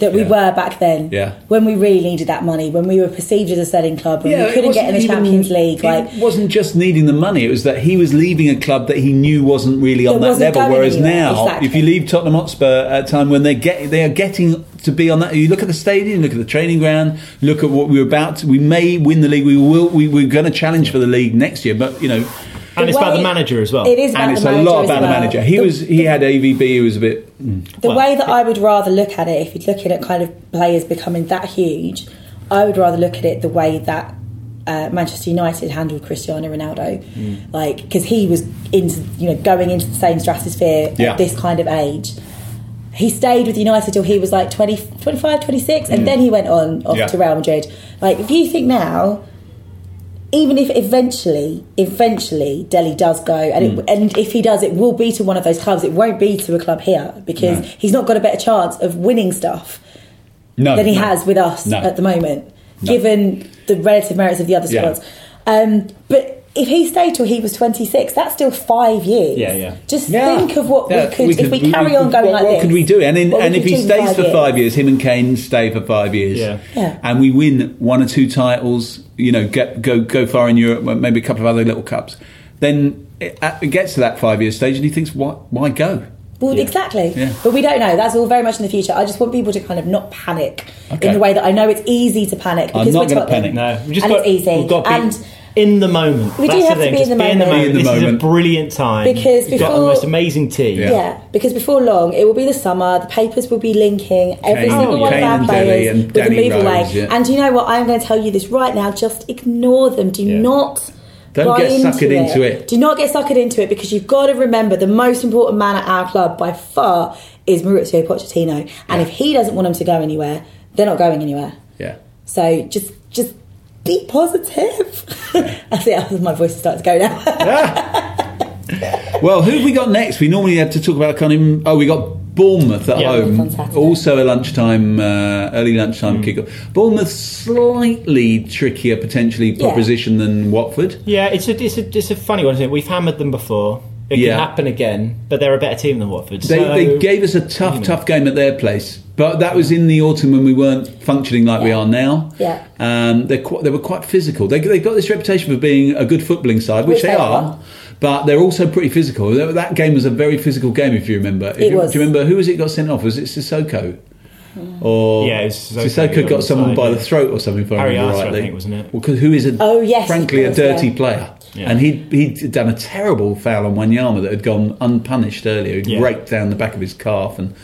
That we Yeah. were back then. Yeah. When we really needed that money, when we were perceived as a selling club, when we couldn't get in the even- Champions League, like it wasn't just needing the money; it was that he was leaving a club that he knew wasn't really on That level. Whereas anywhere, now, exactly. if you leave Tottenham Hotspur at a time when they get they are getting to be on that, you look at the stadium, look at the training ground, look at what we were about. To, we may win the league. We will. We, we're going to challenge for the league next year, but you know. And it's about the manager as well. It is about and it's the a lot as about the manager. He The- was he had AVB. He was a bit. mm. The Well, way that I would rather look at it, if you're looking at kind of players becoming that huge, I would rather look at it the way that uh, Manchester United handled Cristiano Ronaldo, Mm. like because he was into you know going into the same stratosphere Yeah. at this kind of age. He stayed with United till he was like 20, 25, 26, and then he went on off Mm. Yeah. to Real Madrid. Like if you think now, even if eventually, eventually Dele does go, and, Mm. it, and if he does, it will be to one of those clubs. It won't be to a club here because No. he's not got a better chance of winning stuff No, than he no. has with us at the moment, given the relative merits of the other Yeah. squads. Um, but if he stayed till he was 26, that's still five years. Yeah, yeah. Just Yeah. think of what Yeah, we could, if we carry on going what, like what this. could we do? And in, and if he do in stays for years. five years, him and Kane stay for five years, Yeah. Yeah. and we win one or two titles, you know, get go go far in Europe, maybe a couple of other little cups, then it, uh, it gets to that five year stage, and he thinks, why why go? Well, exactly. Yeah. But we don't know. That's all very much in the future. I just want people to kind of not panic Okay. in the way that I know it's easy to panic I'm because not we're gonna Tottenham. panic. No, we just and got, it's easy. We've got to be and in the moment. We do have the to thing. be in the be in the moment. moment. Be in the this moment. is a brilliant time. Because You've got the most amazing team. yeah. because before long it will be the summer. The papers will be linking every Kane- single one Kane of our and players with a Danny move Rose, away. yeah. And you know what? I'm going to tell you this right now. Just ignore them. Do Yeah. not. Don't buy get suckered into it. Do not get suckered into it because you've got to remember the most important man at our club by far is Mauricio Pochettino, and if he doesn't want them to go anywhere, they're not going anywhere. Yeah. So just just be positive. I see how my voice starts starting to go now. Well, who have we got next? We normally have to talk about kind of. Oh, we got Bournemouth at Yeah. home. Saturday. Also a lunchtime, uh, early lunchtime kickoff. Bournemouth slightly trickier potentially Yeah. proposition than Watford. Yeah, it's a, it's a it's a funny one. Isn't it? We've hammered them before. It Yeah. can happen again, but they're a better team than Watford. They, so, they gave us a tough, you know. tough game at their place, but that was in the autumn when we weren't functioning like we are now. Yeah. um, they're they were quite physical. They they got this reputation for being a good footballing side, which, Which they they are. are. But they're also pretty physical. That, that game was a very physical game, if you remember. If It you, was. Do you remember who was it got sent off? Was it Sissoko? Or Yeah, it was Sissoko Sissoko got got someone the by side, the throat or something. If I Harry remember Arter, I think, wasn't it? Well, 'cause who is a Oh, yes, frankly of a dirty yeah. player, Yeah. and he'd he'd done a terrible foul on Wanyama that had gone unpunished earlier. He'd Yeah. raked down the back of his calf, and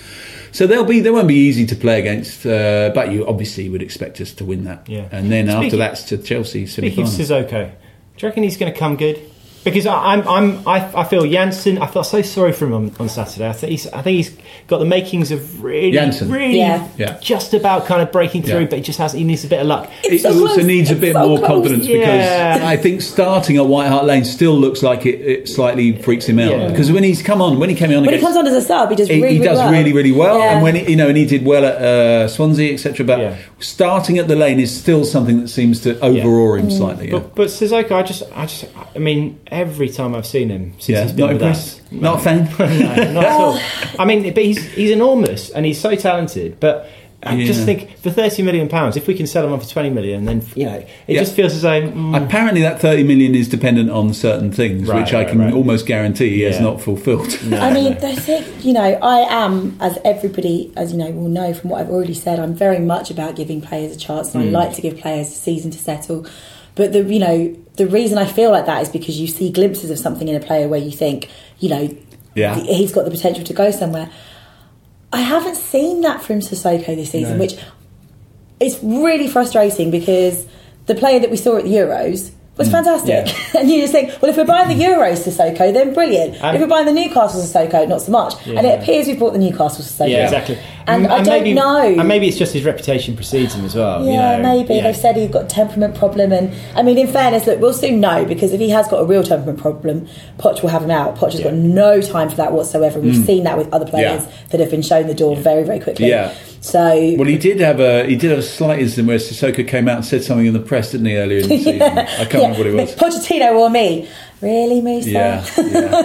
so they'll be they won't be easy to play against. Uh, but you obviously would expect us to win that. Yeah. and then after that's to Chelsea Speaking of. Sissoko, do you reckon he's going to come good? Because I, I'm, I'm, I, I feel Janssen. I felt so sorry for him on, on Saturday. I think he's, I think he's got the makings of really, Janssen. really, Yeah. Yeah. just about kind of breaking through. Yeah. But he just has, he needs a bit of luck. It so also close. needs a bit so more close. confidence Yeah. because I think starting at White Hart Lane still looks like it, it slightly freaks him out Yeah. because when he's come on, when he came on, when he comes on as a sub, he does really, he really does well. really, really well, Yeah. and when he, you know, and he did well at uh, Swansea, etc. But Yeah. starting at the lane is still something that seems to overawe him slightly. Yeah, But, but Sissoko, I just, I just, I mean, every time I've seen him since yeah. he's been not with impressed, us, not a fan. no, not at all. I mean, but he's he's enormous and he's so talented. But I just think for thirty million pounds, if we can sell him on for twenty million, then you know, it Yeah. just feels as though. mm, Apparently, that thirty million is dependent on certain things, Right, which I can right. almost guarantee he has not fulfilled. I mean, the thing, you know, I am, as everybody, as you know, will know from what I've already said, I'm very much about giving players a chance, and I like to give players a season to settle. But the, you know, the reason I feel like that is because you see glimpses of something in a player where you think, you know, Yeah. he's got the potential to go somewhere. I haven't seen that from Sissoko this season, No. which it's really frustrating because the player that we saw at the Euros was mm, fantastic. yeah. and you just think, well, if we're buying the Euros Sissoko, then brilliant. And- if we're buying the Newcastle Sissoko, not so much. And it appears we've bought the Newcastle Sissoko. Yeah, exactly. And I don't maybe, know. And maybe it's just his reputation precedes him as well. Yeah, you know, maybe yeah. they've said he's got a temperament problem, and I mean, in fairness, look, we'll soon know because if he has got a real temperament problem, Poch will have him out. Poch has got no time for that whatsoever. We've Mm. seen that with other players Yeah. that have been shown the door very, very quickly. Yeah. So Well, he did have a he did have a slight incident where Sissoko came out and said something in the press, didn't he, earlier in the season? I can't yeah, remember what it was. Pochettino or me? Really, Moussa? Yeah,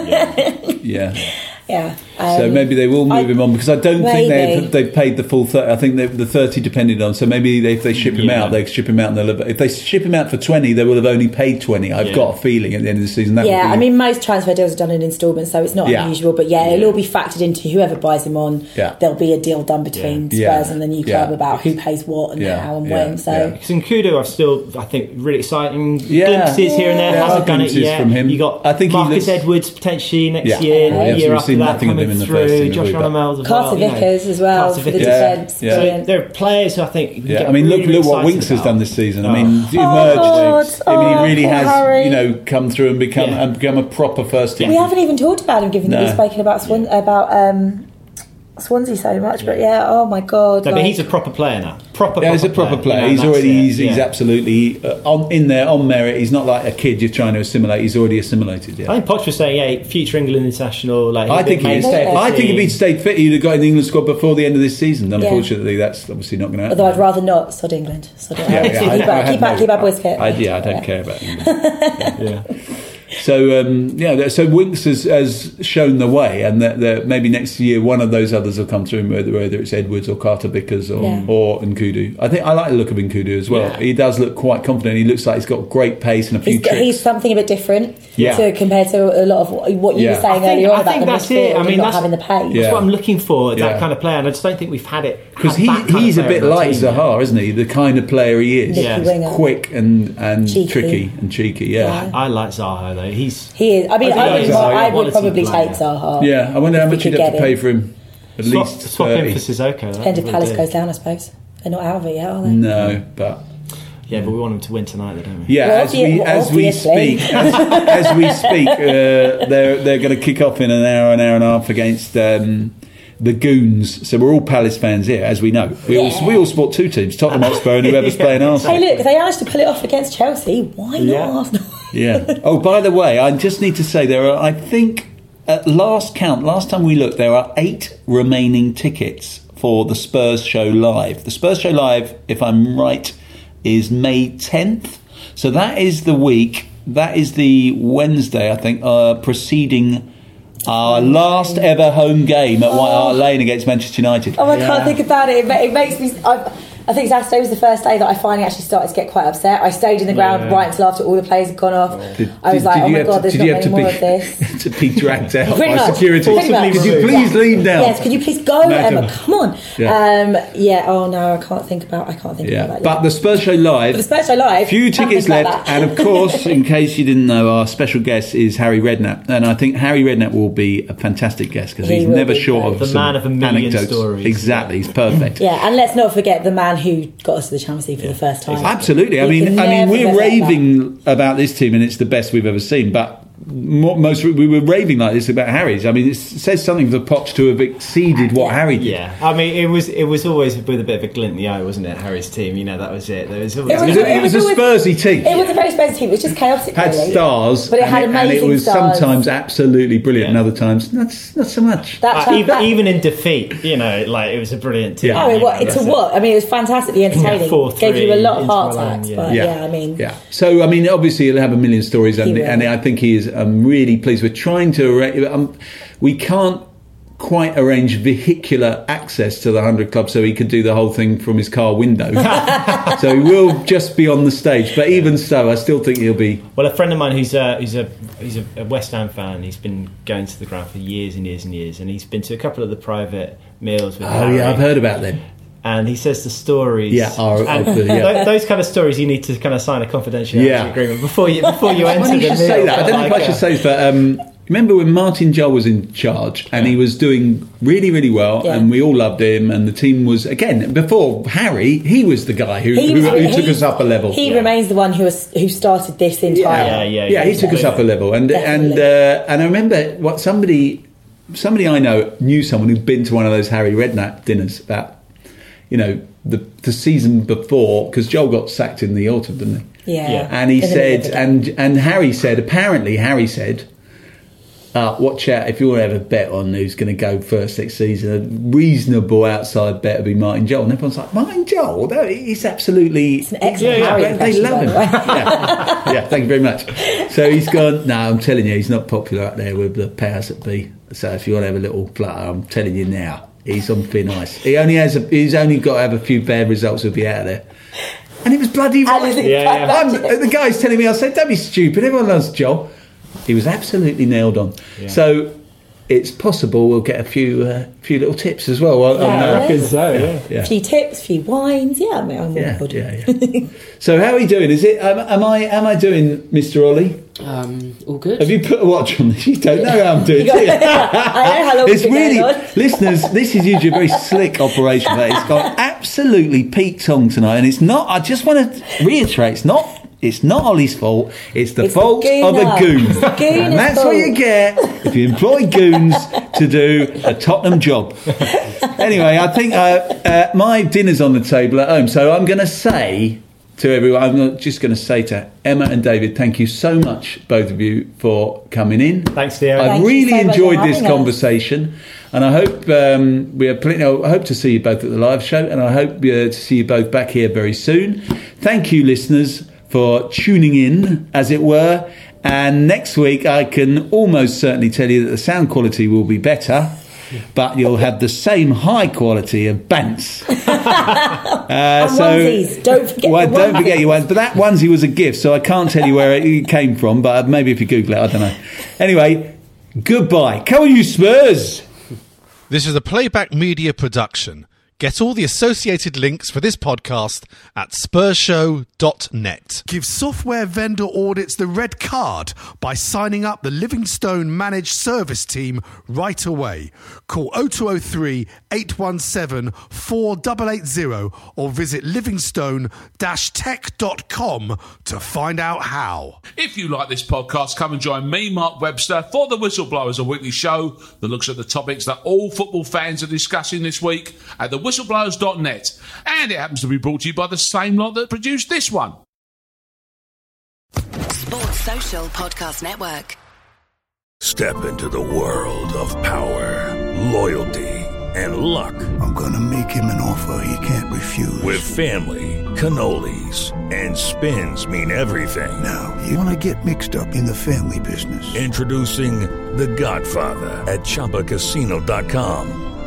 yeah, yeah. Yeah. so um, maybe they will move I- him on because I don't think they've, they've paid the full. 30, I think the thirty depended on. So maybe they, if they ship him Yeah. out, they ship him out. And they'll have, if they ship him out for twenty, they will have only paid twenty. I've Yeah. got a feeling at the end of the season. That yeah, be, I mean, most transfer deals are done in instalments, so it's not Yeah. unusual. But yeah, it'll all be factored into whoever buys him on. Yeah. There'll be a deal done between Spurs Yeah. and the new Yeah. club about who pays what and Yeah. how and Yeah. when. So Yeah. in Nkoudou, I've still, I think, really exciting Yeah. glimpses here and there. There Hasn't done it glimpses yet. from him. You got I think Marcus looks- Edwards potentially next Yeah. year, Yeah, the we've year after seen that nothing of coming him in the through. first team, Josh have we? As Carter well. you know. Vickers as well Carter for the Vickers. Yeah. defence. Yeah. So Brilliant. there are players who I think. Yeah, get I mean, look really look what excited Winks has done this season. I Oh. mean, he Oh, emerged. God. I mean, Oh, he really poor has, Harry. you know, come through and become Yeah. and become a proper first team. We haven't even talked about him, given that No. we've spoken about Swan, about um, Swansea so much. But yeah, oh my god, No, but he's a proper player now. Proper. Yeah, he's a proper proper player. You know, he's already it. he's, he's absolutely uh, on in there on merit. He's not like a kid you're trying to assimilate. He's already assimilated. Yeah. I think Poch was saying, yeah, future England international. Like, I think he, mainstay of the I think if he'd stayed fit, he'd have got in the England squad before the end of this season. Yeah. Unfortunately, that's obviously not going to happen. Although I'd rather not sod England. Sod it Yeah, yeah, keep, I- I our, had keep, our, keep our boys fit. I, yeah, I don't care about England. Yeah. So um, yeah, so Winks has, has shown the way, and that, that maybe next year one of those others will come through, whether, whether it's Edwards or Carter Vickers or, Yeah. or Nkoudou. I think I like the look of Nkoudou as well. Yeah. He does look quite confident. He looks like he's got great pace and a few He's, got, tricks. he's something a bit different Yeah. to compared to a lot of what what you Yeah. were saying think- earlier on I about think the that's midfield it. I and mean, not that's- having the pace. Yeah. That's what I'm looking for, that Yeah. kind of player. And I just don't think we've had it. Because he, he's a bit in our like team yet. Zaha, isn't he? The kind of player he is. Yeah. Quick and, and Cheeky. tricky and cheeky, yeah. Yeah. I like Zaha though. He's He is. I mean, I I, would, he's a I would probably player. take Zaha. Yeah, I wonder how much you'd have to pay him. for him. At swap, least swap him 30. for Sissoko. Depends if Palace goes down, I suppose. They're not out of it yet, are they? No, but Yeah, but we want them to win tonight, though, don't we? Yeah, Well, as we obvi- as we speak, as, as we speak, uh, they're they're going to kick off in an hour, an hour and a half against um, the Goons. So we're all Palace fans here, as we know. We all we all support two teams: Tottenham Hotspur and whoever's playing Arsenal. Hey, look, if they managed to pull it off against Chelsea. Why not Yeah. Arsenal? Yeah. Oh, by the way, I just need to say there are. I think at last count, last time we looked, there are eight remaining tickets for the Spurs show live. The Spurs show live, if I'm right, is May 10th. So that is the week. That is the Wednesday, I think, uh, preceding. Our last ever home game at White Hart Lane against Manchester United. Oh, I can't think about it. It, ma- it makes me. I, I think Saturday was the first day that I finally actually started to get quite upset. I stayed in the ground Yeah. right until after all the players had gone off. Did- I was did- like, did oh my god, to- there's did not you have many to more be- of this. to be dragged out by much. security. Much. Could you please Yeah. lean down? Yes, could you please go, Madam. Emma? Come on. Yeah. Um, yeah. Oh no, I can't think about. I can't think Yeah, about that. but yet. the Spurs show live. But the Spurs show live. Few tickets left, that. and of course, in case you didn't know, our special guest is Harry Redknapp, and I think Harry Redknapp will be a fantastic guest because He he's never be short of The man of a million anecdotes. stories. Exactly, he's perfect. Yeah, and let's not forget the man who got us to the Champions League for the first time. Absolutely. I mean, I mean, we're raving about this team, and it's the best we've ever seen. But most we were raving like this about Harry's. I mean, it says something for Poch to have exceeded what Harry did. Yeah, I mean, it was it was always with a bit of a glint in the eye, wasn't it? Harry's team, you know, that was it. There was always It It was, a, it was a Spursy team. It was a very Spurs team. It was just chaotic. had really. stars, but it had and amazing it was stars. sometimes absolutely brilliant, and other times not not so much. That Uh, even, that- even in defeat, you know, like it was a brilliant team. Yeah. Oh, it, what, it's a what? I mean, it was fantastically entertaining. Yeah, 4-3 Gave you a lot of heart attacks, yeah. but yeah. I mean, yeah. So I mean, obviously he'll have a million stories, and, and I think he is. I'm really pleased. We're trying to. arra- Um, we can't quite arrange vehicular access to the hundred club, so he could do the whole thing from his car window. so he will just be on the stage. But even so, I still think he'll be. Well, a friend of mine who's a, who's a he's a, a West Ham fan. He's been going to the ground for years and years and years, and he's been to a couple of the private meals with. Oh Harry. yeah, I've heard about them. And he says the stories. Yeah, are- and of the- yeah. tho- those kind of stories you need to kind of sign a confidentiality Yeah. agreement before you before you enter Funny the you meal. should say that. I don't know if I should uh, say that. but um, remember when Martin Jol was in charge and he was doing really, really well, Yeah. and we all loved him, and the team was again before Harry. He was the guy who, He who, was- who took us up a level. He remains the one who was, who started this entire. Yeah, yeah, yeah, he took us up a level, and and uh, and I remember what somebody somebody I know knew someone who'd been to one of those Harry Redknapp dinners about, you know, the the season before because Jol got sacked in the autumn, didn't he? Yeah. Yeah. And he In said, and and Harry said, apparently Harry said, uh, watch out if you want to have a bet on who's going to go first next season. A reasonable outside bet would be Martin Jol. And everyone's like, Martin Jol? No, he's absolutely. It's an excellent yeah, Harry yeah, They love him. yeah. yeah, thank you very much. So he's gone, no, I'm telling you, he's not popular up there with the powers that be. So if you want to have a little flutter, I'm telling you now, he's on thin ice. He only has a, he's only got to have a few bad results to be out of there. And it was bloody right. Yeah, yeah. I'm- the guy's telling me, I said, don't be stupid, everyone loves Jol. He was absolutely nailed on. So it's possible we'll get a few uh, few little tips as well. I- I Yeah, know. I reckon so, yeah. A few tips, a few wines. Yeah, I mean, I'm Yeah, good. yeah, yeah. So how are you doing? Is it? Am, am I? Am I doing, Mister Oli? Um, all good. Have you put a watch on this? You don't know how I'm doing. You got- do you? I know how long it's it's been really, going on. listeners. This is usually a very slick operation, but it's got absolutely Pete Tong tonight, and it's not. I just want to reiterate, it's not. It's not Oli's fault. It's the It's the fault of a gooner. goon, It's the and that's what you get if you employ goons to do a Tottenham job. anyway, I think uh, uh, my dinner's on the table at home, so I'm going to say to everyone, I'm just going to say to Emma and David, thank you so much, both of you, for coming in. Thanks, Theo. I've Thank really so enjoyed this having us. conversation, and I hope um, we are. plenty- I hope to see you both at the live show, and I hope uh, to see you both back here very soon. Thank you, listeners, for tuning in, as it were. And next week, I can almost certainly tell you that the sound quality will be better. But you'll have the same high quality of bants. Uh, And onesies. Don't forget Well, the don't forget your ones. But that onesie was a gift, so I can't tell you where it came from. But maybe if you Google it, I don't know. Anyway, goodbye. Come on, you Spurs. This is a playback media production. Get all the associated links for this podcast at spursshow.net. Give software vendor audits the red card by signing up the Livingstone Managed Service Team right away. Call 0203 817 4880 or visit livingstone-tech.com to find out how. If you like this podcast, come and join me, Mark Webster, for The Whistleblowers, a weekly show that looks at the topics that all football fans are discussing this week at thewhistleblowers.net. And it happens to be brought to you by the same lot that produced this one. Sports Social Podcast Network. Step into the world of power, loyalty, and luck. I'm gonna make him an offer he can't refuse. With family, cannolis, and spins mean everything. Now, you wanna get mixed up in the family business. Introducing The Godfather at ChumbaCasino.com.